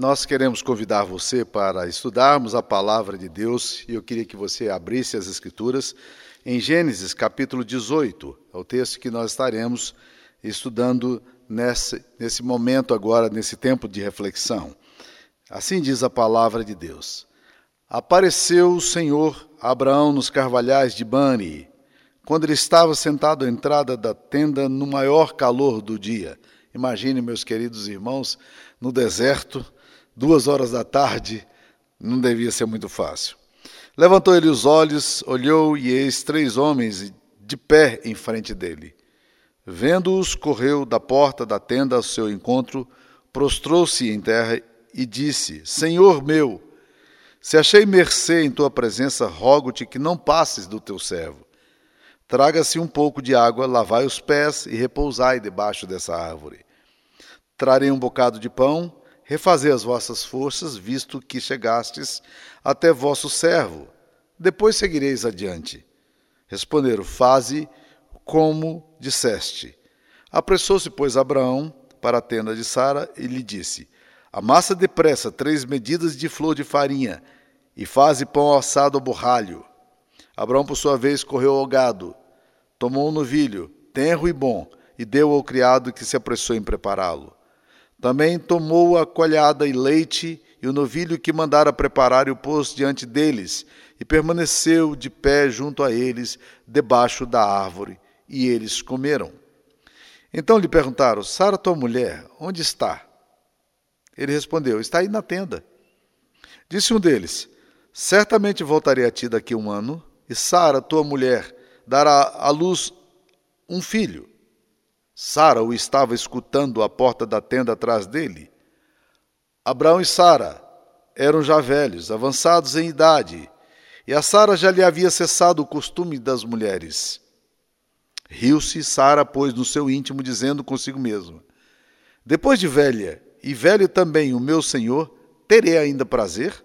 Nós queremos convidar você para estudarmos a palavra de Deus e eu queria que você abrisse as Escrituras em Gênesis capítulo 18, é o texto que nós estaremos estudando nesse, nesse momento agora, nesse tempo de reflexão. Assim diz a palavra de Deus. Apareceu o Senhor Abraão nos carvalhais de Bani, quando ele estava sentado à entrada da tenda no maior calor do dia. Imagine, meus queridos irmãos, no deserto, duas horas da tarde, não devia ser muito fácil. Levantou ele os olhos, olhou e eis três homens de pé em frente dele. Vendo-os, correu da porta da tenda ao seu encontro, prostrou-se em terra e disse: Senhor meu, se achei mercê em tua presença, rogo-te que não passes do teu servo. Traga-se um pouco de água, lavai os pés e repousai debaixo dessa árvore. Trarei um bocado de pão, refazei as vossas forças, visto que chegastes até vosso servo. Depois seguireis adiante. Responderam: Faze como disseste. Apressou-se, pois, Abraão para a tenda de Sara e lhe disse: Amassa depressa três medidas de flor de farinha e faze pão assado ao borralho. Abraão, por sua vez, correu ao gado, tomou um novilho, tenro e bom, e deu ao criado que se apressou em prepará-lo. Também tomou a colhada e leite e o novilho que mandara preparar e o pôs diante deles, e permaneceu de pé junto a eles, debaixo da árvore, e eles comeram. Então lhe perguntaram: Sara, tua mulher, onde está? Ele respondeu: Está aí na tenda. Disse um deles: Certamente voltarei a ti daqui um ano, e Sara, tua mulher, dará à luz um filho. Sara o estava escutando à porta da tenda atrás dele. Abraão e Sara eram já velhos, avançados em idade, e a Sara já lhe havia cessado o costume das mulheres. Riu-se Sara, pois, no seu íntimo, dizendo consigo mesma: Depois de velha, e velho também o meu senhor, terei ainda prazer?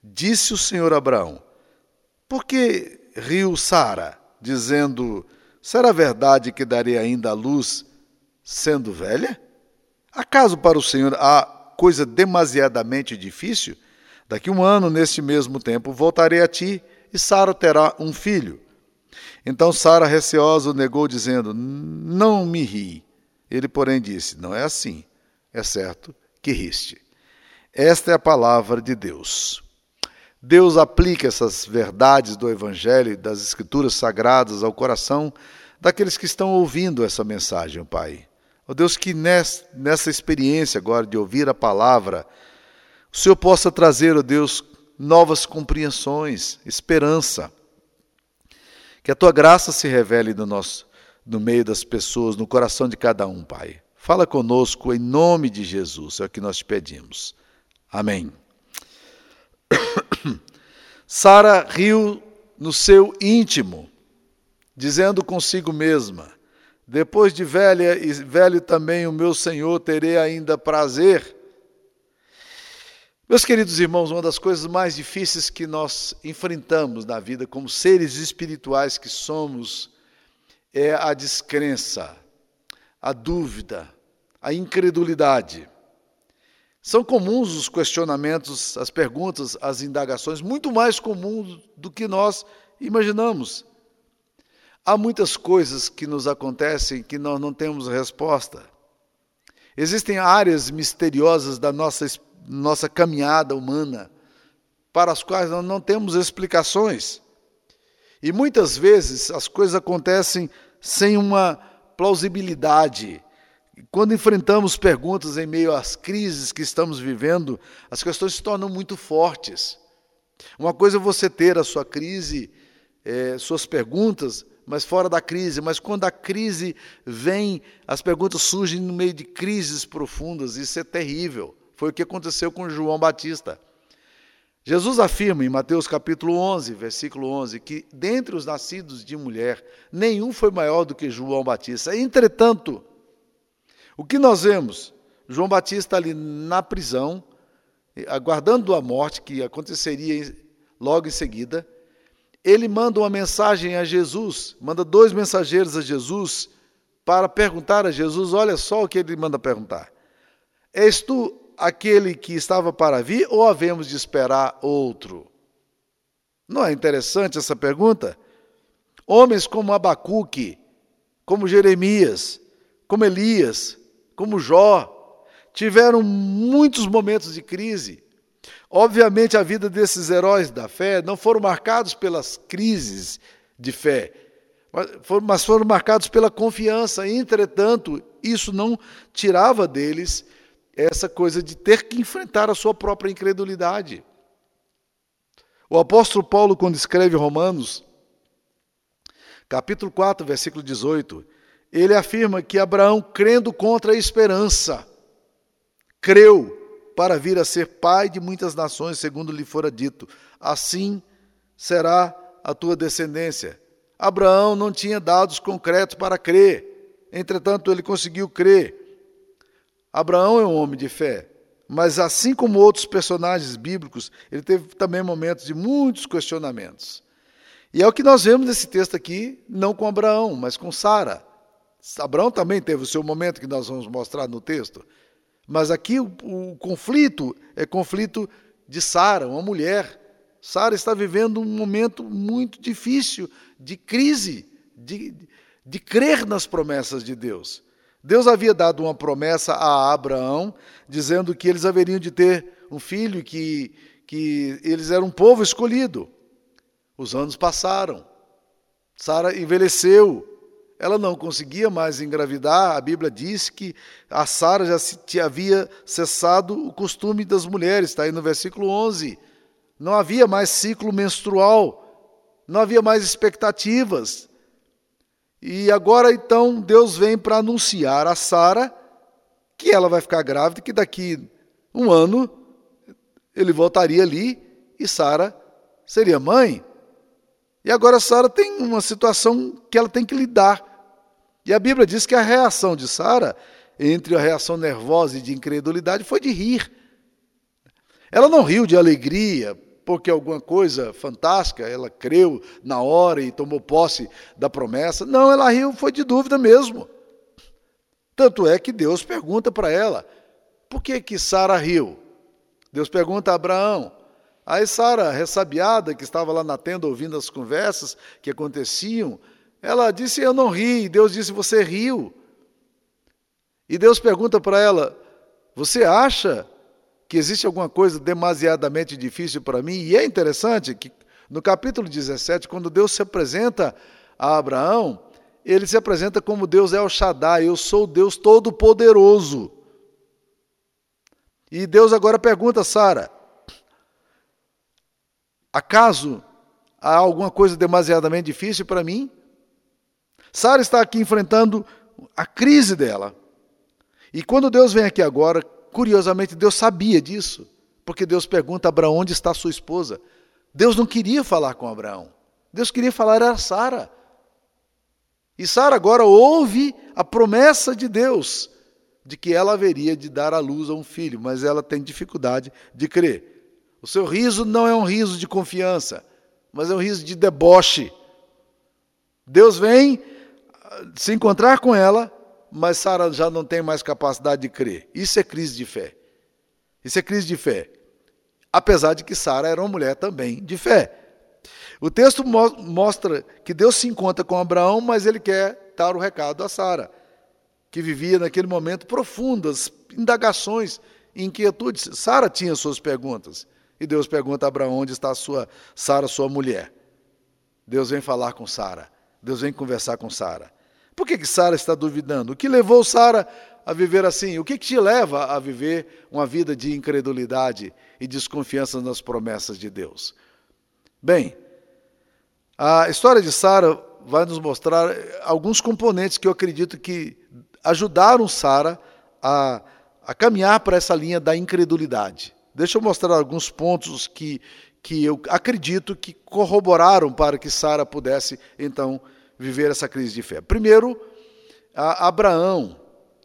Disse o senhor Abraão: Por que riu Sara, dizendo: Será verdade que darei ainda a luz sendo velha? Acaso para o senhor há coisa demasiadamente difícil? Daqui um ano, neste mesmo tempo, voltarei a ti e Sara terá um filho. Então Sara, receosa, negou, dizendo: Não me ri. Ele, porém, disse: Não é assim é certo que riste. Esta é a palavra de Deus. Deus aplica essas verdades do Evangelho e das Escrituras Sagradas ao coração daqueles que estão ouvindo essa mensagem, Pai. Ó Deus, que nessa experiência agora de ouvir a palavra, o Senhor possa trazer, ó Deus, novas compreensões, esperança. Que a tua graça se revele no, nosso, no meio das pessoas, no coração de cada um, Pai. Fala conosco em nome de Jesus, é o que nós te pedimos. Amém. Sara riu no seu íntimo, dizendo consigo mesma: Depois de velha e velho também o meu Senhor terei ainda prazer. Meus queridos irmãos, uma das coisas mais difíceis que nós enfrentamos na vida como seres espirituais que somos é a descrença a dúvida, a incredulidade. São comuns os questionamentos, as perguntas, as indagações, muito mais comuns do que nós imaginamos. Há muitas coisas que nos acontecem que nós não temos resposta. Existem áreas misteriosas da nossa, nossa caminhada humana para as quais nós não temos explicações. E muitas vezes as coisas acontecem sem uma plausibilidade. Quando enfrentamos perguntas em meio às crises que estamos vivendo, as questões se tornam muito fortes. Uma coisa é você ter a sua crise, é, suas perguntas, mas fora da crise. Mas quando a crise vem, as perguntas surgem no meio de crises profundas. Isso é terrível. Foi o que aconteceu com João Batista. Jesus afirma em Mateus capítulo 11, versículo 11, que dentre os nascidos de mulher, nenhum foi maior do que João Batista. Entretanto, o que nós vemos? João Batista ali na prisão, aguardando a morte que aconteceria logo em seguida, ele manda uma mensagem a Jesus, manda dois mensageiros a Jesus para perguntar a Jesus, olha só o que ele manda perguntar. És tu aquele que estava para vir ou havemos de esperar outro? Não é interessante essa pergunta? Homens como Abacuque, como Jeremias, como Elias, como Jó, tiveram muitos momentos de crise. Obviamente, a vida desses heróis da fé não foram marcados pelas crises de fé, mas foram marcados pela confiança. Entretanto, isso não tirava deles essa coisa de ter que enfrentar a sua própria incredulidade. O apóstolo Paulo, quando escreve Romanos, capítulo 4, versículo 18, ele afirma que Abraão, crendo contra a esperança, creu para vir a ser pai de muitas nações, segundo lhe fora dito: assim será a tua descendência. Abraão não tinha dados concretos para crer, entretanto, ele conseguiu crer. Abraão é um homem de fé, mas assim como outros personagens bíblicos, ele teve também momentos de muitos questionamentos. E é o que nós vemos nesse texto aqui, não com Abraão, mas com Sara. Abraão também teve o seu momento que nós vamos mostrar no texto. Mas aqui o, o conflito é conflito de Sara, uma mulher. Sara está vivendo um momento muito difícil de crise, de, de crer nas promessas de Deus. Deus havia dado uma promessa a Abraão, dizendo que eles haveriam de ter um filho, que, que eles eram um povo escolhido. Os anos passaram. Sara envelheceu. Ela não conseguia mais engravidar. A Bíblia diz que a Sara já se, havia cessado o costume das mulheres, está aí no versículo 11. Não havia mais ciclo menstrual, não havia mais expectativas. E agora então Deus vem para anunciar a Sara que ela vai ficar grávida, que daqui um ano ele voltaria ali e Sara seria mãe. E agora Sara tem uma situação que ela tem que lidar. E a Bíblia diz que a reação de Sara, entre a reação nervosa e de incredulidade, foi de rir. Ela não riu de alegria, porque alguma coisa fantástica, ela creu na hora e tomou posse da promessa. Não, ela riu, foi de dúvida mesmo. Tanto é que Deus pergunta para ela: por que que Sara riu? Deus pergunta a Abraão. Aí Sara, ressabiada, que estava lá na tenda ouvindo as conversas que aconteciam, ela disse: Eu não ri. E Deus disse: Você riu. E Deus pergunta para ela: Você acha que existe alguma coisa demasiadamente difícil para mim. E é interessante que no capítulo 17, quando Deus se apresenta a Abraão, ele se apresenta como Deus é o Shaddai, eu sou Deus Todo-Poderoso. E Deus agora pergunta a Sara: acaso há alguma coisa demasiadamente difícil para mim? Sara está aqui enfrentando a crise dela. E quando Deus vem aqui agora, Curiosamente, Deus sabia disso, porque Deus pergunta a Abraão onde está sua esposa. Deus não queria falar com Abraão. Deus queria falar a Sara. E Sara agora ouve a promessa de Deus de que ela haveria de dar à luz a um filho, mas ela tem dificuldade de crer. O seu riso não é um riso de confiança, mas é um riso de deboche. Deus vem se encontrar com ela mas Sara já não tem mais capacidade de crer. Isso é crise de fé. Isso é crise de fé. Apesar de que Sara era uma mulher também de fé. O texto mostra que Deus se encontra com Abraão, mas ele quer dar o recado a Sara, que vivia naquele momento profundas indagações, inquietudes. Sara tinha suas perguntas. E Deus pergunta a Abraão onde está a sua Sara, sua mulher. Deus vem falar com Sara. Deus vem conversar com Sara. Por que, que Sara está duvidando? O que levou Sara a viver assim? O que, que te leva a viver uma vida de incredulidade e desconfiança nas promessas de Deus? Bem, a história de Sara vai nos mostrar alguns componentes que eu acredito que ajudaram Sara a, a caminhar para essa linha da incredulidade. Deixa eu mostrar alguns pontos que, que eu acredito que corroboraram para que Sara pudesse, então, viver essa crise de fé? Primeiro, Abraão,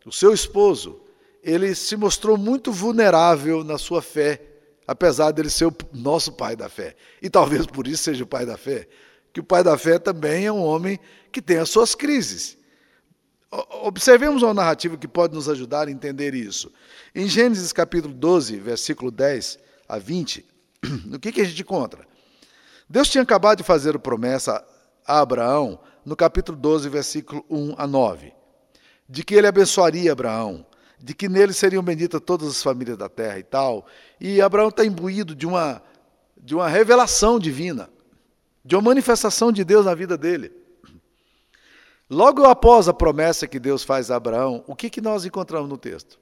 o seu esposo, ele se mostrou muito vulnerável na sua fé, apesar dele ser o nosso pai da fé. E talvez por isso seja o pai da fé, que o pai da fé também é um homem que tem as suas crises. Observemos uma narrativa que pode nos ajudar a entender isso. Em Gênesis capítulo 12, versículo 10 a 20, o que, que a gente encontra? Deus tinha acabado de fazer a promessa a Abraão no capítulo 12, versículo 1 a 9, de que ele abençoaria Abraão, de que nele seriam benditas todas as famílias da terra e tal. E Abraão está imbuído de uma, de uma revelação divina, de uma manifestação de Deus na vida dele. Logo após a promessa que Deus faz a Abraão, o que, que nós encontramos no texto?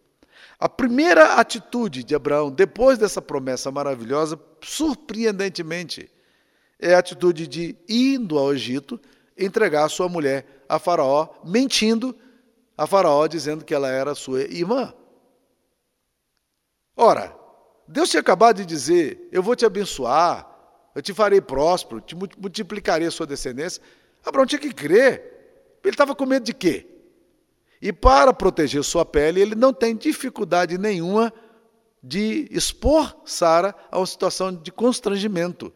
A primeira atitude de Abraão, depois dessa promessa maravilhosa, surpreendentemente, é a atitude de, indo ao Egito, entregar sua mulher a Faraó, mentindo a Faraó, dizendo que ela era sua irmã. Ora, Deus tinha acabado de dizer: Eu vou te abençoar, eu te farei próspero, te multiplicarei a sua descendência. Abraão tinha que crer. Ele estava com medo de quê? E para proteger sua pele, ele não tem dificuldade nenhuma de expor Sara a uma situação de constrangimento.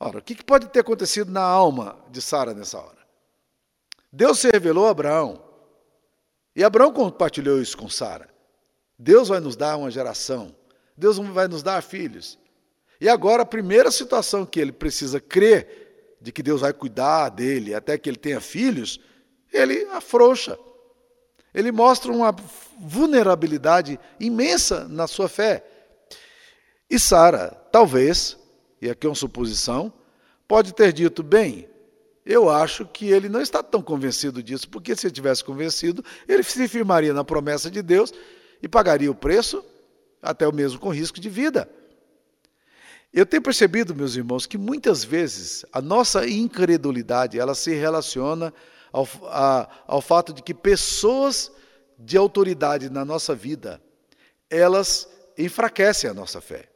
Ora, o que pode ter acontecido na alma de Sara nessa hora? Deus se revelou a Abraão. E Abraão compartilhou isso com Sara. Deus vai nos dar uma geração. Deus vai nos dar filhos. E agora a primeira situação que ele precisa crer de que Deus vai cuidar dele até que ele tenha filhos, ele afrouxa. Ele mostra uma vulnerabilidade imensa na sua fé. E Sara, talvez, e aqui é uma suposição, pode ter dito: bem, eu acho que ele não está tão convencido disso, porque se ele tivesse convencido, ele se firmaria na promessa de Deus e pagaria o preço, até o mesmo com risco de vida. Eu tenho percebido, meus irmãos, que muitas vezes a nossa incredulidade ela se relaciona ao, a, ao fato de que pessoas de autoridade na nossa vida elas enfraquecem a nossa fé.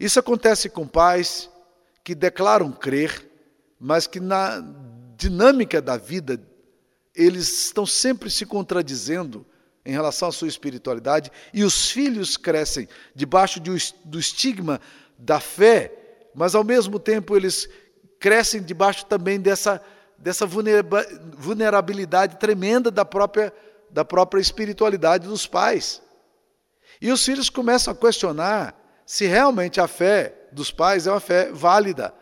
Isso acontece com pais que declaram crer, mas que na dinâmica da vida eles estão sempre se contradizendo em relação à sua espiritualidade e os filhos crescem debaixo de, do estigma da fé, mas ao mesmo tempo eles crescem debaixo também dessa, dessa vulnerabilidade tremenda da própria, da própria espiritualidade dos pais. E os filhos começam a questionar se realmente a fé dos pais é uma fé válida.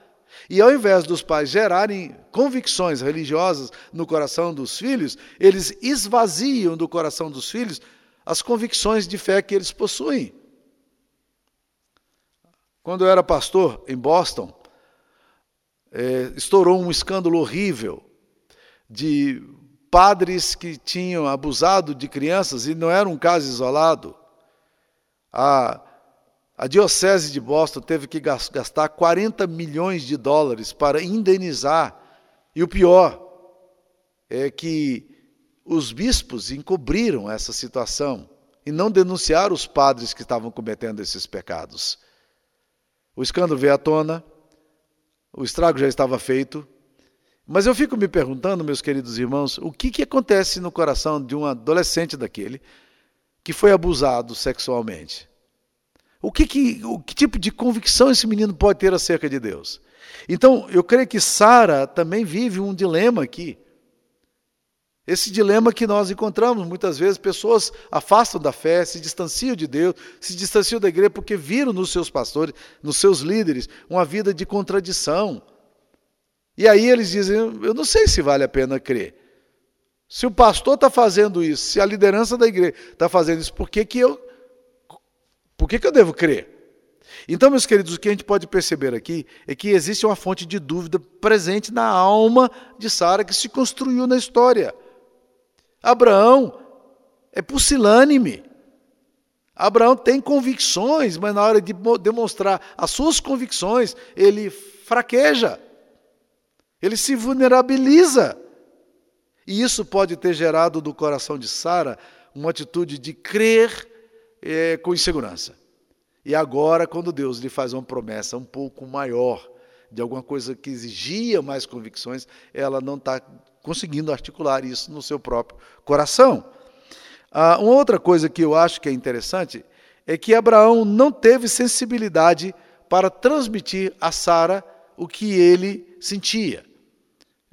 E ao invés dos pais gerarem convicções religiosas no coração dos filhos, eles esvaziam do coração dos filhos as convicções de fé que eles possuem. Quando eu era pastor em Boston, é, estourou um escândalo horrível de padres que tinham abusado de crianças e não era um caso isolado. A, a Diocese de Boston teve que gastar 40 milhões de dólares para indenizar. E o pior é que os bispos encobriram essa situação e não denunciaram os padres que estavam cometendo esses pecados. O escândalo veio à tona, o estrago já estava feito. Mas eu fico me perguntando, meus queridos irmãos, o que, que acontece no coração de um adolescente daquele que foi abusado sexualmente? O que, que, o que tipo de convicção esse menino pode ter acerca de Deus? Então, eu creio que Sara também vive um dilema aqui. Esse dilema que nós encontramos muitas vezes, pessoas afastam da fé, se distanciam de Deus, se distanciam da igreja porque viram nos seus pastores, nos seus líderes, uma vida de contradição. E aí eles dizem: Eu não sei se vale a pena crer. Se o pastor está fazendo isso, se a liderança da igreja está fazendo isso, por que, que eu. Por que, que eu devo crer? Então, meus queridos, o que a gente pode perceber aqui é que existe uma fonte de dúvida presente na alma de Sara que se construiu na história. Abraão é pusilânime. Abraão tem convicções, mas na hora de demonstrar as suas convicções, ele fraqueja, ele se vulnerabiliza. E isso pode ter gerado no coração de Sara uma atitude de crer é, com insegurança. E agora, quando Deus lhe faz uma promessa um pouco maior, de alguma coisa que exigia mais convicções, ela não está conseguindo articular isso no seu próprio coração. Ah, uma outra coisa que eu acho que é interessante é que Abraão não teve sensibilidade para transmitir a Sara o que ele sentia,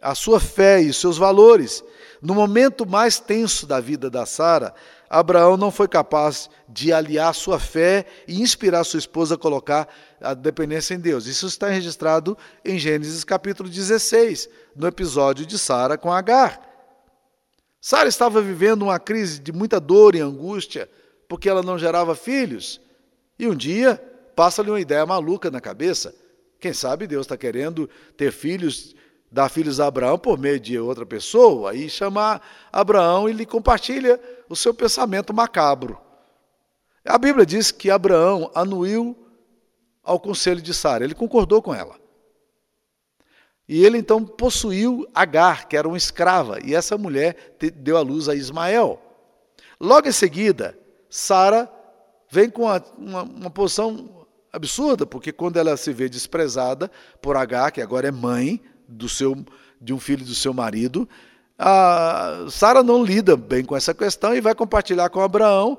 a sua fé e os seus valores. No momento mais tenso da vida da Sara, Abraão não foi capaz de aliar sua fé e inspirar sua esposa a colocar a dependência em Deus. Isso está registrado em Gênesis capítulo 16, no episódio de Sara com Agar. Sara estava vivendo uma crise de muita dor e angústia, porque ela não gerava filhos. E um dia passa-lhe uma ideia maluca na cabeça. Quem sabe Deus está querendo ter filhos, dar filhos a Abraão por meio de outra pessoa, aí chamar Abraão e lhe compartilha o seu pensamento macabro. A Bíblia diz que Abraão anuiu ao conselho de Sara, ele concordou com ela. E ele então possuiu Agar, que era uma escrava, e essa mulher deu à luz a Ismael. Logo em seguida, Sara vem com uma, uma, uma, posição absurda, porque quando ela se vê desprezada por Agar, que agora é mãe do seu, de um filho do seu marido, a Sara não lida bem com essa questão e vai compartilhar com Abraão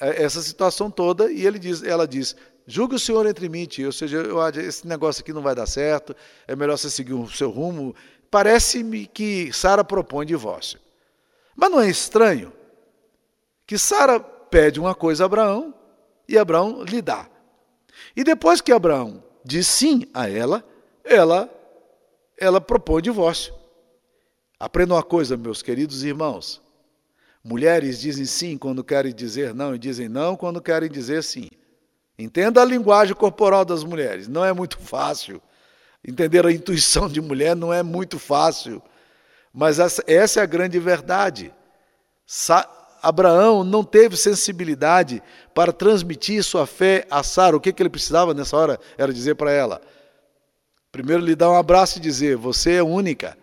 é, essa situação toda, e ele diz, ela diz: Julgue o Senhor entre mim e ti, ou seja, eu, esse negócio aqui não vai dar certo, é melhor você seguir o seu rumo. Parece-me que Sara propõe divórcio. Mas não é estranho que Sara pede uma coisa a Abraão e Abraão lhe dá. E depois que Abraão diz sim a ela, ela ela propõe divórcio. Aprenda uma coisa, meus queridos irmãos. Mulheres dizem sim quando querem dizer não e dizem não quando querem dizer sim. Entenda a linguagem corporal das mulheres, não é muito fácil. Entender a intuição de mulher não é muito fácil. Mas essa, é a grande verdade. Sa Abraão não teve sensibilidade para transmitir sua fé a Sara. O que, que ele precisava nessa hora era dizer para ela: primeiro, lhe dar um abraço e dizer: Você é única.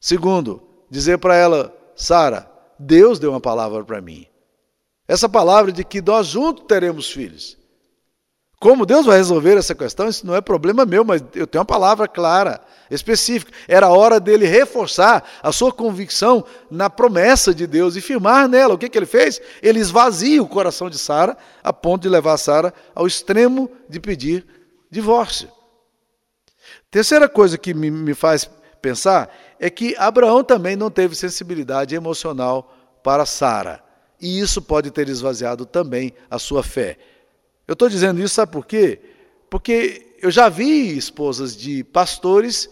Segundo, dizer para ela: Sara, Deus deu uma palavra para mim. Essa palavra de que nós juntos teremos filhos. Como Deus vai resolver essa questão, isso não é problema meu, mas eu tenho uma palavra clara, específica. Era hora dele reforçar a sua convicção na promessa de Deus e firmar nela. O que, que ele fez? Ele esvazia o coração de Sara, a ponto de levar Sara ao extremo de pedir divórcio. Terceira coisa que me, me faz pensar é que Abraão também não teve sensibilidade emocional para Sara e isso pode ter esvaziado também a sua fé. Eu estou dizendo isso, sabe por quê? Porque eu já vi esposas de pastores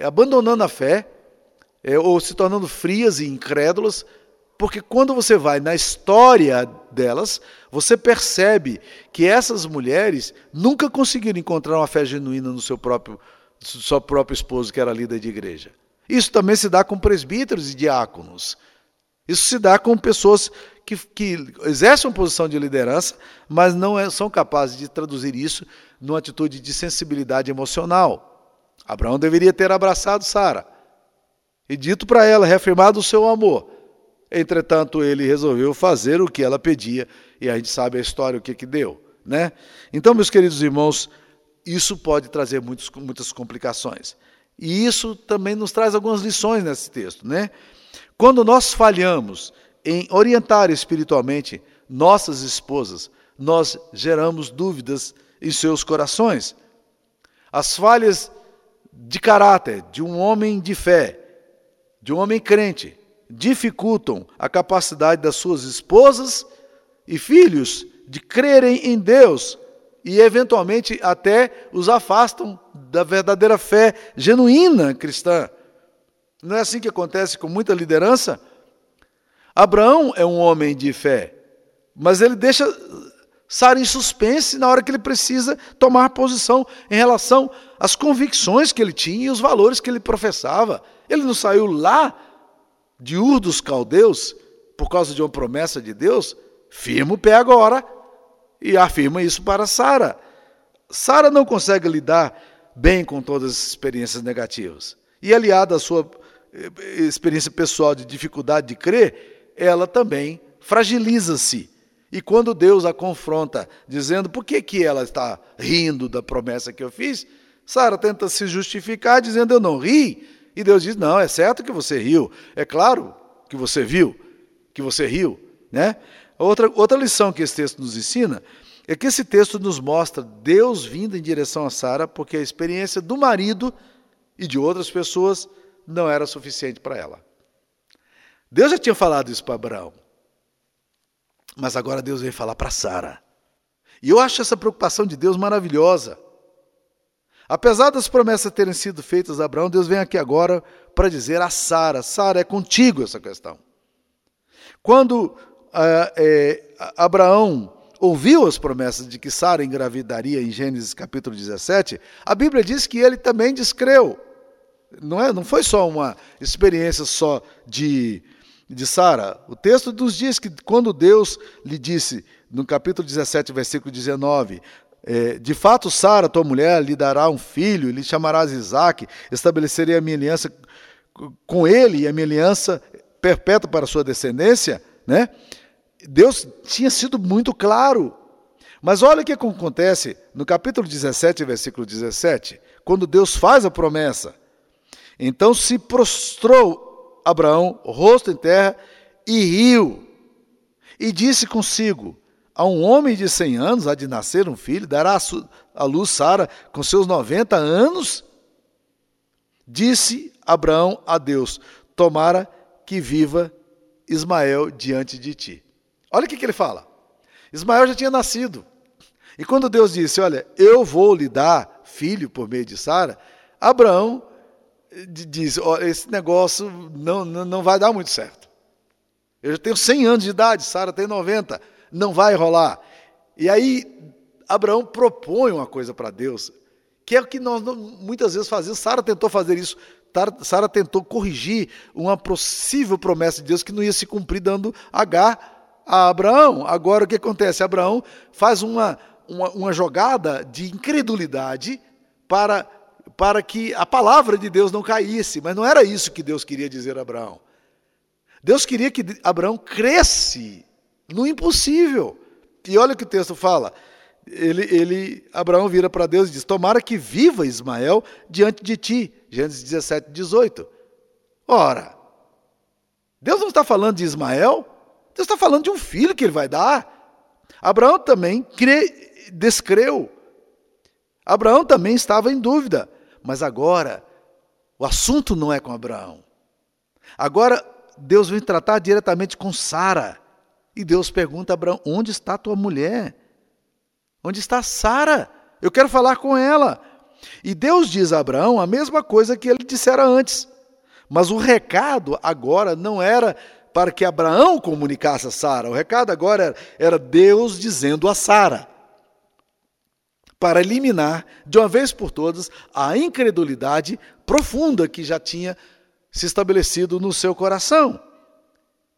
abandonando a fé, é, ou se tornando frias e incrédulas, porque quando você vai na história delas, você percebe que essas mulheres nunca conseguiram encontrar uma fé genuína no seu próprio, seu próprio esposo, que era líder de igreja. Isso também se dá com presbíteros e diáconos. Isso se dá com pessoas que, que exercem uma posição de liderança, mas não é, são capazes de traduzir isso numa atitude de sensibilidade emocional. Abraão deveria ter abraçado Sara e dito para ela, reafirmado o seu amor. Entretanto, ele resolveu fazer o que ela pedia, e a gente sabe a história, o que, que deu. Né? Então, meus queridos irmãos, isso pode trazer muitos, muitas complicações. E isso também nos traz algumas lições nesse texto. Né? Quando nós falhamos em orientar espiritualmente nossas esposas, nós geramos dúvidas em seus corações. As falhas de caráter de um homem de fé, de um homem crente, dificultam a capacidade das suas esposas e filhos de crerem em Deus e, eventualmente, até os afastam da verdadeira fé genuína cristã. Não é assim que acontece com muita liderança? Abraão é um homem de fé, mas ele deixa Sara em suspense na hora que ele precisa tomar posição em relação às convicções que ele tinha e os valores que ele professava. Ele não saiu lá de Ur dos Caldeus por causa de uma promessa de Deus? Firma o pé agora e afirma isso para Sara. Sara não consegue lidar bem com todas as experiências negativas. E aliada à sua experiência pessoal de dificuldade de crer, ela também fragiliza-se. E quando Deus a confronta, dizendo por que, que ela está rindo da promessa que eu fiz, Sara tenta se justificar, dizendo eu não ri. E Deus diz: não, é certo que você riu. É claro que você viu, que você riu. Né? Outra, outra lição que esse texto nos ensina é que esse texto nos mostra Deus vindo em direção a Sara, porque a experiência do marido e de outras pessoas não era suficiente para ela. Deus já tinha falado isso para Abraão. Mas agora Deus veio falar para Sara. E eu acho essa preocupação de Deus maravilhosa. Apesar das promessas terem sido feitas a Abraão, Deus vem aqui agora para dizer a Sara: Sara, é contigo essa questão. Quando é, Abraão ouviu as promessas de que Sara engravidaria em Gênesis capítulo 17, a Bíblia diz que ele também descreu. Não, é, não foi só uma experiência só de, de Sara. O texto nos diz que quando Deus lhe disse, no capítulo 17, versículo 19, é, de fato, Sara, tua mulher, lhe dará um filho, lhe chamarás Isaac, estabelecerei a minha aliança com ele e a minha aliança perpétua para a sua descendência, né? Deus tinha sido muito claro. Mas olha o que acontece no capítulo 17, versículo 17, quando Deus faz a promessa. Então se prostrou Abraão, rosto em terra, e riu, e disse consigo: A um homem de cem anos há de nascer um filho, dará a luz Sara com seus noventa anos? Disse Abraão a Deus: Tomara que viva Ismael diante de ti. Olha o que, ele fala. Ismael já tinha nascido. E quando Deus disse: Olha, eu vou lhe dar filho por meio de Sara, Abraão diz: oh, Esse negócio não, não, não vai dar muito certo. Eu já tenho 100 anos de idade, Sara tem 90, não vai rolar. E aí, Abraão propõe uma coisa para Deus, que é o que nós muitas vezes fazemos. Sara tentou fazer isso Sara tentou corrigir uma possível promessa de Deus que não ia se cumprir dando H a Abraão. Agora o que acontece? Abraão faz uma, uma, uma jogada de incredulidade para, para que a palavra de Deus não caísse, mas não era isso que Deus queria dizer a Abraão. Deus queria que Abraão cresce no impossível. E olha o que o texto fala. Ele, ele Abraão vira para Deus e diz: Tomara que viva Ismael diante de ti. Gênesis 17, 18. Ora, Deus não está falando de Ismael, Deus está falando de um filho que ele vai dar. Abraão também crê, descreu. Abraão também estava em dúvida. Mas agora, o assunto não é com Abraão. Agora, Deus vem tratar diretamente com Sara. E Deus pergunta a Abraão: onde está tua mulher? Onde está Sara? Eu quero falar com ela. E Deus diz a Abraão a mesma coisa que ele dissera antes. Mas o recado agora não era para que Abraão comunicasse a Sara. O recado agora era Deus dizendo a Sara para eliminar de uma vez por todas a incredulidade profunda que já tinha se estabelecido no seu coração.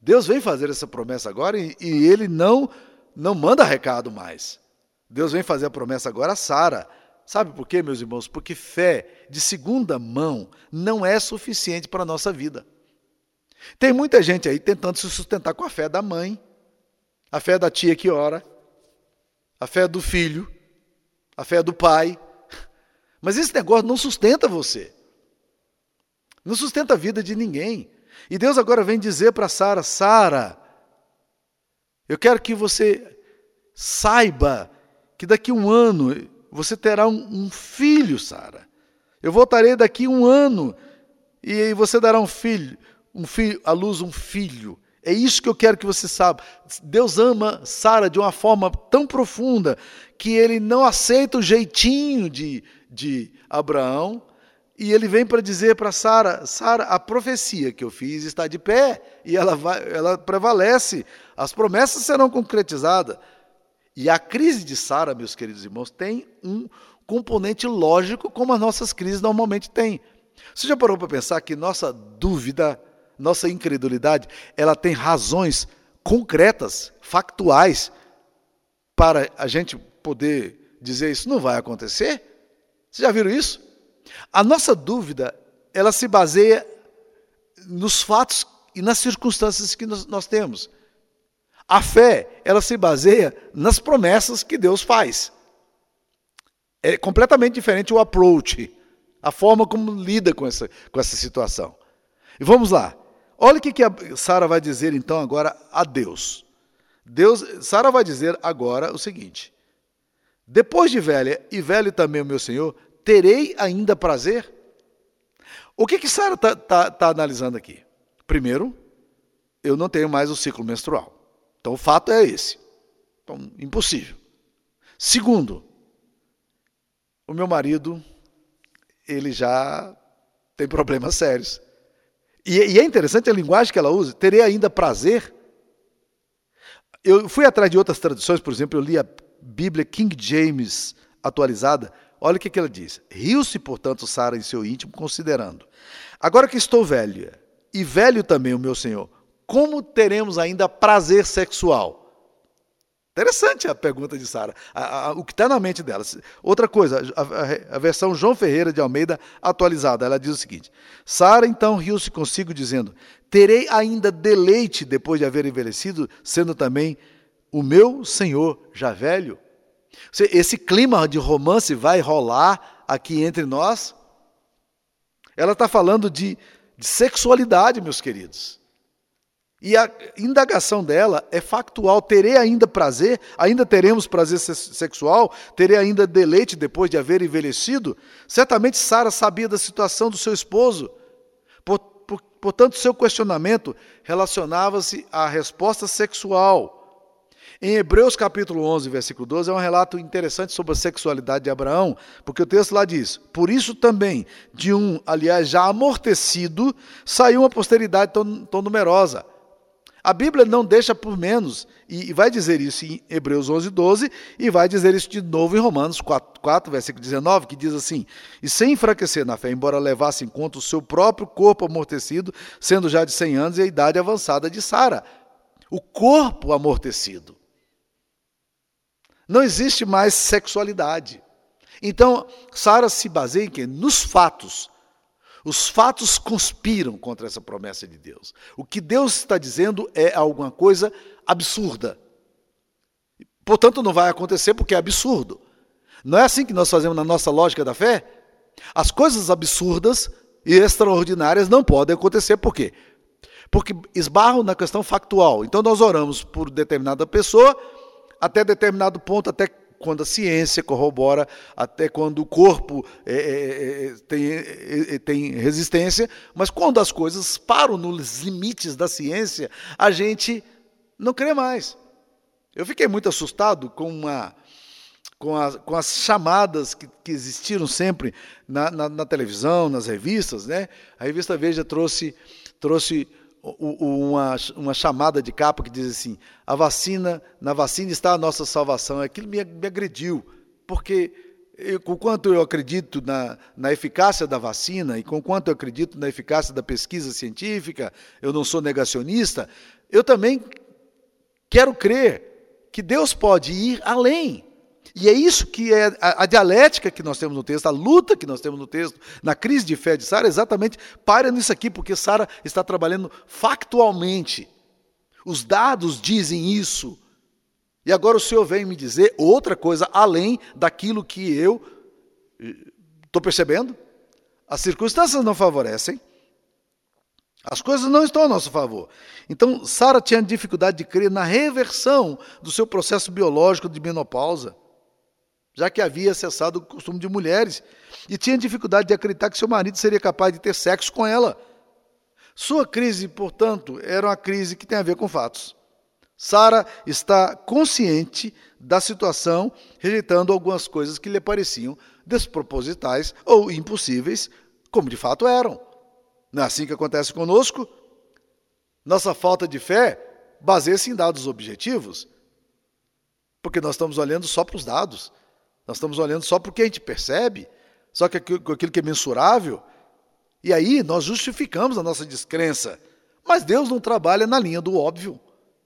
Deus vem fazer essa promessa agora e, e ele não não manda recado mais. Deus vem fazer a promessa agora a Sara. Sabe por quê, meus irmãos? Porque fé de segunda mão não é suficiente para a nossa vida. Tem muita gente aí tentando se sustentar com a fé da mãe, a fé da tia que ora, a fé do filho, a fé do pai. Mas esse negócio não sustenta você. Não sustenta a vida de ninguém. E Deus agora vem dizer para Sara: Sara, eu quero que você saiba que daqui a um ano você terá um, um filho, Sara. Eu voltarei daqui um ano e você dará um filho, um filho, à luz um filho. É isso que eu quero que você saiba. Deus ama Sara de uma forma tão profunda que ele não aceita o jeitinho de, de Abraão e ele vem para dizer para Sara: Sara, a profecia que eu fiz está de pé e ela, vai, ela prevalece. As promessas serão concretizadas. E a crise de Sara, meus queridos irmãos, tem um componente lógico, como as nossas crises normalmente têm. Você já parou para pensar que nossa dúvida, nossa incredulidade, ela tem razões concretas, factuais, para a gente poder dizer isso não vai acontecer? Vocês já viram isso? A nossa dúvida, ela se baseia nos fatos e nas circunstâncias que nós, nós temos. A fé, ela se baseia nas promessas que Deus faz. É completamente diferente o approach, a forma como lida com essa, com essa situação. E vamos lá. Olha o que, que Sara vai dizer então agora a Deus. Deus, Sara vai dizer agora o seguinte: Depois de velha e velho também o meu Senhor, terei ainda prazer? O que que Sara está tá, tá analisando aqui? Primeiro, eu não tenho mais o ciclo menstrual. Então o fato é esse. Então, impossível. Segundo, o meu marido, ele já tem problemas sérios. E, e, é interessante a linguagem que ela usa. Terei ainda prazer. Eu fui atrás de outras traduções, por exemplo, eu li a Bíblia King James atualizada. Olha o que, que ela diz. Riu-se, portanto, Sara em seu íntimo, considerando. Agora que estou velha, e velho também o meu Senhor, como teremos ainda prazer sexual? Interessante a pergunta de Sara, o que está na mente dela. Outra coisa, a, a, a, versão João Ferreira de Almeida atualizada, ela diz o seguinte: Sara então riu-se consigo, dizendo: Terei ainda deleite depois de haver envelhecido, sendo também o meu Senhor já velho? Esse clima de romance vai rolar aqui entre nós? Ela está falando de, de sexualidade, meus queridos. E a indagação dela é factual: terei ainda prazer? Ainda teremos prazer sexual? Terei ainda deleite depois de haver envelhecido? Certamente Sara sabia da situação do seu esposo. Portanto, seu questionamento relacionava-se à resposta sexual. Em Hebreus capítulo 11, versículo 12, é um relato interessante sobre a sexualidade de Abraão, porque o texto lá diz: Por isso também, de um, aliás, já amortecido, saiu uma posteridade tão, tão numerosa. A Bíblia não deixa por menos, e vai dizer isso em Hebreus 11, 12, e vai dizer isso de novo em Romanos 4, 4, versículo 19, que diz assim: E sem enfraquecer na fé, embora levasse em conta o seu próprio corpo amortecido, sendo já de 100 anos e a idade avançada de Sara. O corpo amortecido. Não existe mais sexualidade. Então, Sara se baseia em quê? Nos fatos. Os fatos conspiram contra essa promessa de Deus. O que Deus está dizendo é alguma coisa absurda. Portanto, não vai acontecer porque é absurdo. Não é assim que nós fazemos na nossa lógica da fé? As coisas absurdas e extraordinárias não podem acontecer, por quê? Porque esbarram na questão factual. Então, nós oramos por determinada pessoa, até determinado ponto, até quando a ciência corrobora, até quando o corpo é, é, é, é tem, é, é, tem resistência, mas quando as coisas param nos limites da ciência, a gente não crê mais. Eu fiquei muito assustado com, uma, com, a, com as chamadas que, que existiram sempre na, na, na, televisão, nas revistas. Né? A revista Veja trouxe, trouxe uma, uma chamada de capa que diz assim: a vacina, na vacina está a nossa salvação. Aquilo me, me agrediu, porque eu, com quanto eu acredito na, na eficácia da vacina e com quanto eu acredito na eficácia da pesquisa científica, eu não sou negacionista, eu também quero crer que Deus pode ir além. E é isso que é a, a, dialética que nós temos no texto, a luta que nós temos no texto, na crise de fé de Sara, exatamente para nisso aqui, porque Sara está trabalhando factualmente. Os dados dizem isso. E agora o Senhor vem me dizer outra coisa além daquilo que eu estou percebendo. As circunstâncias não favorecem. As coisas não estão a nosso favor. Então, Sara tinha dificuldade de crer na reversão do seu processo biológico de menopausa já que havia cessado o costume de mulheres, e tinha dificuldade de acreditar que seu marido seria capaz de ter sexo com ela. Sua crise, portanto, era uma crise que tem a ver com fatos. Sara está consciente da situação, rejeitando algumas coisas que lhe pareciam despropositais ou impossíveis, como de fato eram. Não é assim que acontece conosco? Nossa falta de fé baseia-se em dados objetivos, porque nós estamos olhando só para os dados. Nós estamos olhando só porque a gente percebe, só que aquilo, que é mensurável. E aí nós justificamos a nossa descrença. Mas Deus não trabalha na linha do óbvio.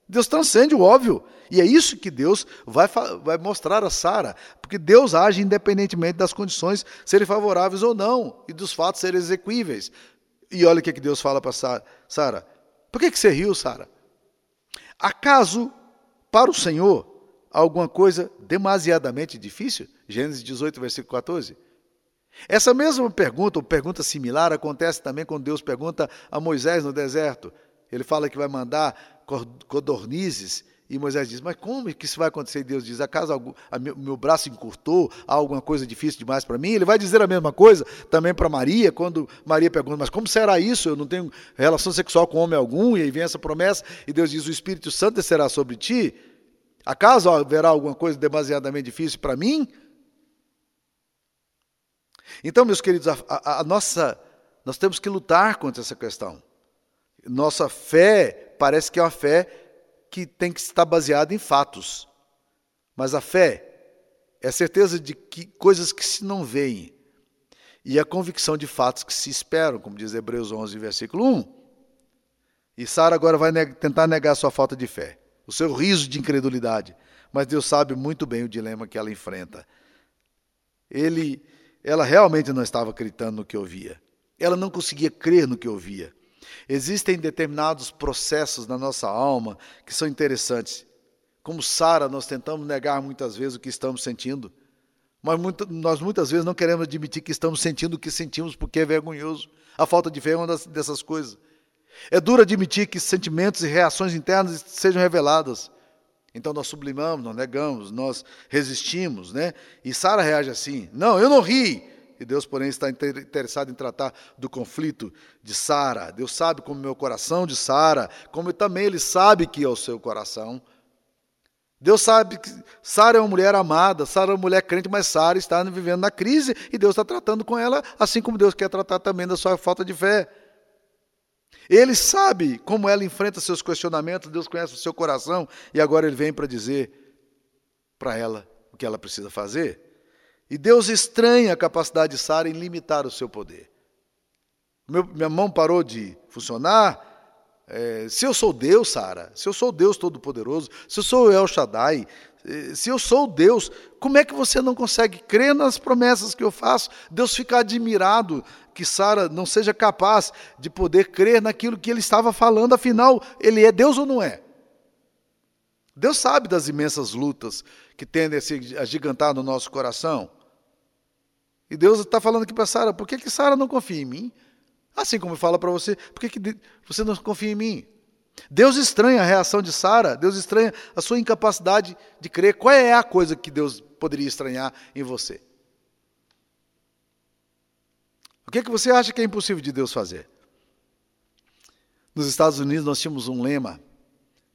Deus transcende o óbvio. E é isso que Deus vai, vai mostrar a Sara. Porque Deus age independentemente das condições serem favoráveis ou não, e dos fatos serem exequíveis. E olha o que Deus fala para Sara. Por que, que você riu, Sara? Acaso, para o Senhor, alguma coisa demasiadamente difícil? Gênesis 18, versículo 14. Essa mesma pergunta, ou pergunta similar, acontece também quando Deus pergunta a Moisés no deserto. Ele fala que vai mandar codornizes E Moisés diz: Mas como que isso vai acontecer? E Deus diz: Acaso o meu, meu braço encurtou? Há alguma coisa difícil demais para mim? Ele vai dizer a mesma coisa também para Maria, quando Maria pergunta: Mas como será isso? Eu não tenho relação sexual com homem algum. E aí vem essa promessa, e Deus diz: O Espírito Santo descerá sobre ti. Acaso haverá alguma coisa demasiadamente difícil para mim? Então, meus queridos, a, a, a nossa, nós temos que lutar contra essa questão. Nossa fé parece que é uma fé que tem que estar baseada em fatos. Mas a fé é a certeza de que coisas que se não veem e a convicção de fatos que se esperam, como diz Hebreus 11, versículo 1. E Sara agora vai neg tentar negar sua falta de fé, o seu riso de incredulidade, mas Deus sabe muito bem o dilema que ela enfrenta. Ele, ela realmente não estava acreditando no que ouvia. Ela não conseguia crer no que ouvia. Existem determinados processos na nossa alma que são interessantes. Como Sara, nós tentamos negar muitas vezes o que estamos sentindo, mas muito, nós muitas vezes não queremos admitir que estamos sentindo o que sentimos porque é vergonhoso. A falta de fé é uma das, dessas coisas. É duro admitir que sentimentos e reações internas sejam reveladas. Então nós sublimamos, nós negamos, nós resistimos, né? E Sara reage assim: Não, eu não ri. E Deus, porém, está interessado em tratar do conflito de Sara. Deus sabe como é meu coração de Sara, como também Ele sabe que é o seu coração. Deus sabe que Sara é uma mulher amada, Sara é uma mulher crente, mas Sara está vivendo na crise e Deus está tratando com ela, assim como Deus quer tratar também da sua falta de fé. Ele sabe como ela enfrenta seus questionamentos, Deus conhece o seu coração e agora ele vem para dizer para ela o que ela precisa fazer. E Deus estranha a capacidade de Sara em limitar o seu poder. Meu, minha mão parou de funcionar. É, se eu sou Deus, Sara, se eu sou Deus Todo-Poderoso, se eu sou El Shaddai, é, se eu sou Deus, como é que você não consegue crer nas promessas que eu faço? Deus fica admirado que Sara não seja capaz de poder crer naquilo que ele estava falando, afinal, ele é Deus ou não é? Deus sabe das imensas lutas que tendem a se agigantar no nosso coração. E Deus está falando aqui para Sara, por que, que Sara não confia em mim? Assim como fala para você, por que, que você não confia em mim? Deus estranha a reação de Sara, Deus estranha a sua incapacidade de crer. Qual é a coisa que Deus poderia estranhar em você? O que, que você acha que é impossível de Deus fazer? Nos Estados Unidos nós tínhamos um lema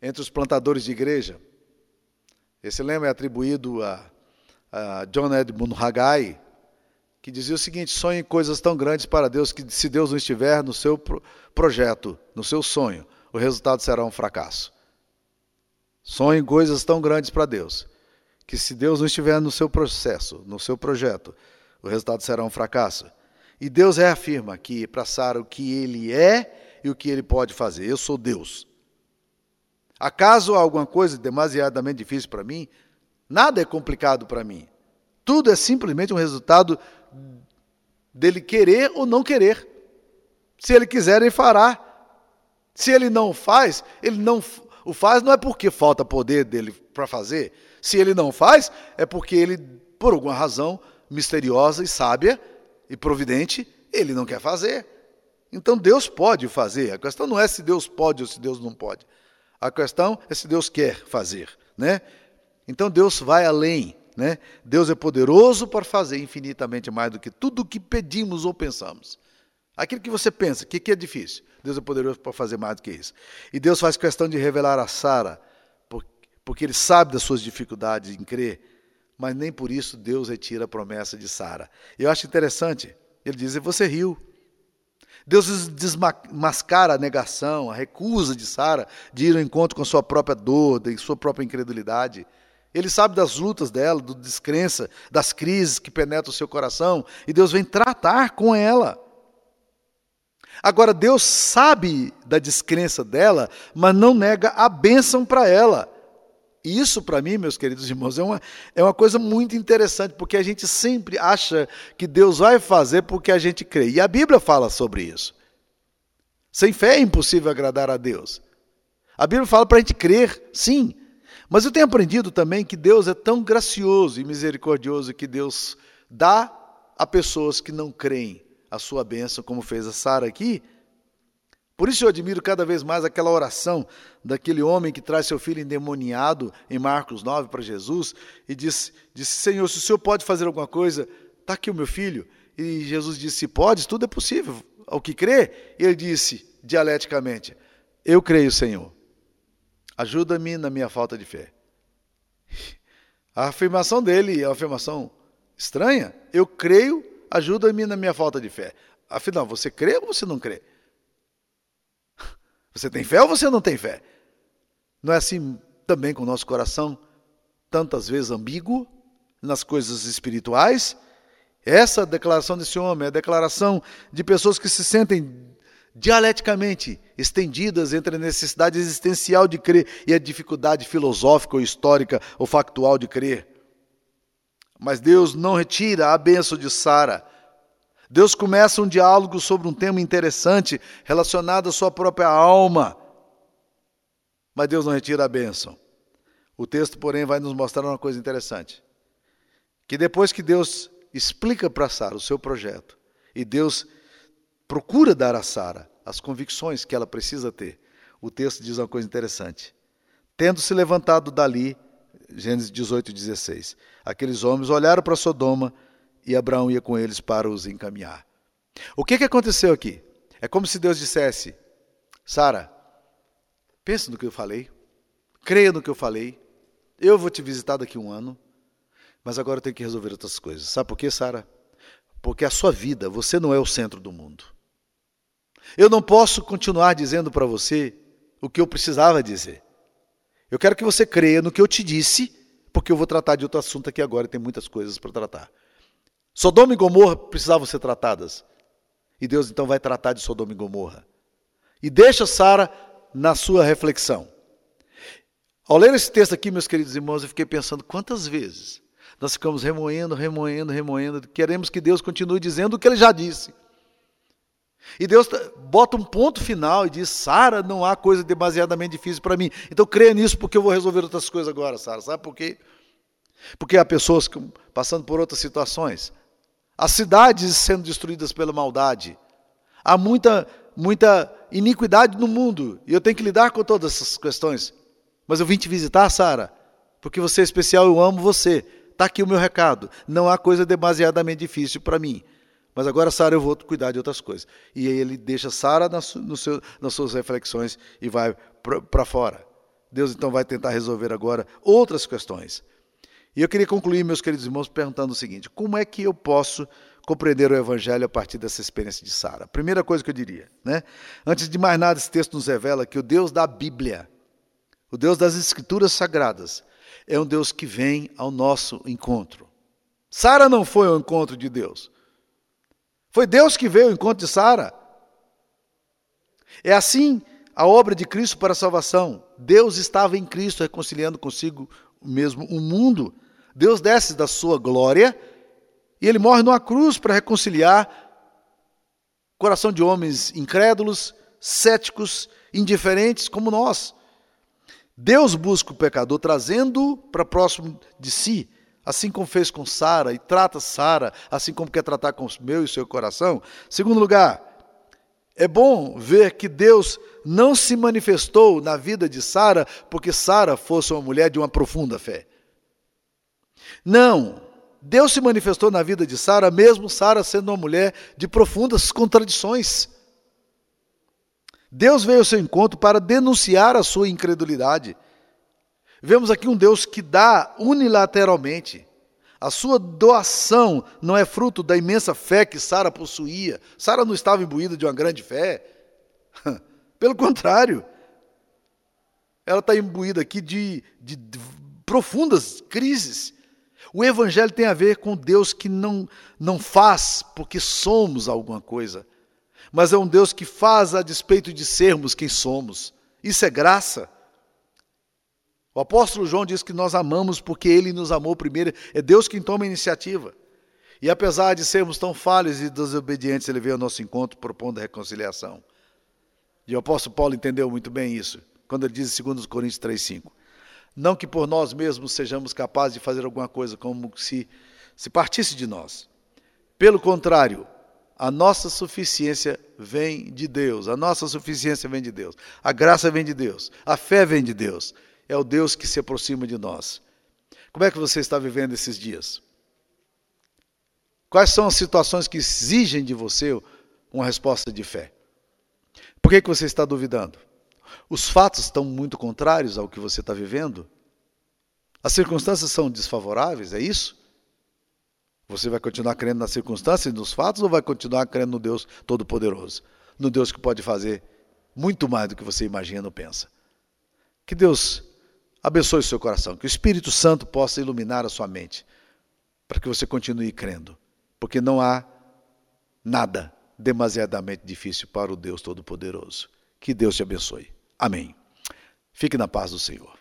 entre os plantadores de igreja. Esse lema é atribuído a, a John Edmund Haggai, que dizia o seguinte: sonhe coisas tão grandes para Deus que, se Deus não estiver no seu projeto, no seu sonho, o resultado será um fracasso. Sonhe coisas tão grandes para Deus que, se Deus não estiver no seu processo, no seu projeto, o resultado será um fracasso. E Deus reafirma que para Sara o que ele é e o que ele pode fazer. Eu sou Deus. Acaso há alguma coisa demasiadamente difícil para mim? Nada é complicado para mim. Tudo é simplesmente um resultado dele querer ou não querer. Se ele quiser, ele fará. Se ele não faz, ele não o faz não é porque falta poder dele para fazer. Se ele não faz, é porque ele, por alguma razão misteriosa e sábia e providente, ele não quer fazer. Então Deus pode fazer. A questão não é se Deus pode ou se Deus não pode. A questão é se Deus quer fazer, né? Então Deus vai além, né? Deus é poderoso para fazer infinitamente mais do que tudo o que pedimos ou pensamos. Aquilo que você pensa, que, que é difícil, Deus é poderoso para fazer mais do que isso. E Deus faz questão de revelar a Sara, porque Ele sabe das suas dificuldades em crer, mas nem por isso Deus retira a promessa de Sara. Eu acho interessante, ele diz: Você riu. Deus desmascara a negação, a recusa de Sara de ir ao encontro com sua própria dor, de sua própria incredulidade. Ele sabe das lutas dela, do descrença, das crises que penetram o seu coração, e Deus vem tratar com ela. Agora, Deus sabe da descrença dela, mas não nega a bênção para ela. Isso, para mim, meus queridos irmãos, é uma, é uma coisa muito interessante, porque a gente sempre acha que Deus vai fazer porque a gente crê. E a Bíblia fala sobre isso. Sem fé é impossível agradar a Deus. A Bíblia fala para a gente crer, sim. Mas eu tenho aprendido também que Deus é tão gracioso e misericordioso que Deus dá a pessoas que não creem a sua bênção, como fez a Sara aqui, Por isso eu admiro cada vez mais aquela oração daquele homem que traz seu filho endemoniado em Marcos 9 para Jesus e disse, disse: Senhor, se o senhor pode fazer alguma coisa, está aqui o meu filho. E Jesus disse: Se pode, tudo é possível. Ao que crê, ele disse dialeticamente: Eu creio, Senhor. Ajuda-me na minha falta de fé. A afirmação dele é uma afirmação estranha. Eu creio, ajuda-me na minha falta de fé. Afinal, você crê ou você não crê? Você tem fé ou você não tem fé? Não é assim também com o nosso coração, tantas vezes ambíguo nas coisas espirituais? Essa declaração desse homem é a declaração de pessoas que se sentem dialeticamente estendidas entre a necessidade existencial de crer e a dificuldade filosófica ou histórica ou factual de crer. Mas Deus não retira a benção de Sara Deus começa um diálogo sobre um tema interessante relacionado à sua própria alma. Mas Deus não retira a bênção. O texto, porém, vai nos mostrar uma coisa interessante: que depois que Deus explica para Sara o seu projeto, e Deus procura dar a Sara as convicções que ela precisa ter, o texto diz uma coisa interessante. Tendo se levantado dali, Gênesis 18, 16, aqueles homens olharam para Sodoma e Abraão ia com eles para os encaminhar. O que, que aconteceu aqui? É como se Deus dissesse: Sara, pense no que eu falei, creia no que eu falei, eu vou te visitar daqui a um ano, mas agora eu tenho que resolver outras coisas. Sabe por quê, Sara? Porque a sua vida, você não é o centro do mundo. Eu não posso continuar dizendo para você o que eu precisava dizer. Eu quero que você creia no que eu te disse, porque eu vou tratar de outro assunto aqui agora e tem muitas coisas para tratar. Sodoma e Gomorra precisavam ser tratadas. E Deus então vai tratar de Sodoma e Gomorra. E deixa Sara na sua reflexão. Ao ler esse texto aqui, meus queridos irmãos, eu fiquei pensando quantas vezes nós ficamos remoendo, remoendo, remoendo, queremos que Deus continue dizendo o que ele já disse. E Deus bota um ponto final e diz: Sara, não há coisa demasiadamente difícil para mim. Então creia nisso porque eu vou resolver outras coisas agora, Sara. Sabe por quê? Porque há pessoas passando por outras situações as cidades sendo destruídas pela maldade. Há muita, muita iniquidade no mundo e eu tenho que lidar com todas essas questões. Mas eu vim te visitar, Sara, porque você é especial, eu amo você. Está aqui o meu recado. Não há coisa demasiadamente difícil para mim. Mas agora, Sara, eu vou cuidar de outras coisas. E aí ele deixa Sara nas, nas suas reflexões e vai para fora. Deus então vai tentar resolver agora outras questões. E eu queria concluir, meus queridos irmãos, perguntando o seguinte: como é que eu posso compreender o Evangelho a partir dessa experiência de Sara? Primeira coisa que eu diria, né? Antes de mais nada, esse texto nos revela que o Deus da Bíblia, o Deus das Escrituras Sagradas, é um Deus que vem ao nosso encontro. Sara não foi ao encontro de Deus. Foi Deus que veio ao encontro de Sara. É assim a obra de Cristo para a salvação. Deus estava em Cristo reconciliando consigo mesmo o mundo. Deus desce da sua glória e ele morre numa cruz para reconciliar coração de homens incrédulos, céticos, indiferentes como nós. Deus busca o pecador trazendo para próximo de si, assim como fez com Sara e trata Sara, assim como quer tratar com o meu e o seu coração. Segundo lugar, é bom ver que Deus não se manifestou na vida de Sara porque Sara fosse uma mulher de uma profunda fé. Não. Deus se manifestou na vida de Sara, mesmo Sara sendo uma mulher de profundas contradições. Deus veio ao seu encontro para denunciar a sua incredulidade. Vemos aqui um Deus que dá unilateralmente. A sua doação não é fruto da imensa fé que Sara possuía. Sara não estava imbuída de uma grande fé. Pelo contrário, ela está imbuída aqui de, de, de profundas crises. O Evangelho tem a ver com Deus que não, não faz porque somos alguma coisa, mas é um Deus que faz a despeito de sermos quem somos. Isso é graça. O apóstolo João diz que nós amamos porque ele nos amou primeiro. É Deus quem toma a iniciativa. E apesar de sermos tão falhos e desobedientes, ele veio ao nosso encontro propondo a reconciliação. E o apóstolo Paulo entendeu muito bem isso, quando ele diz em 2 Coríntios 3,5. Não que por nós mesmos sejamos capazes de fazer alguma coisa como se, se partisse de nós. Pelo contrário, A nossa suficiência vem de Deus. A nossa suficiência vem de Deus. A graça vem de Deus. A fé vem de Deus. É o Deus que se aproxima de nós. Como é que você está vivendo esses dias? Quais são as situações que exigem de você uma resposta de fé? Por que, que você está duvidando? Os fatos estão muito contrários ao que você está vivendo? As circunstâncias são desfavoráveis, é isso? Você vai continuar crendo nas circunstâncias e nos fatos ou vai continuar crendo no Deus Todo-Poderoso? No Deus que pode fazer muito mais do que você imagina ou pensa. Que Deus abençoe o seu coração, que o Espírito Santo possa iluminar a sua mente, para que você continue crendo, porque não há nada demasiadamente difícil para o Deus Todo-Poderoso. Que Deus te abençoe. Amém. Fique na paz do Senhor.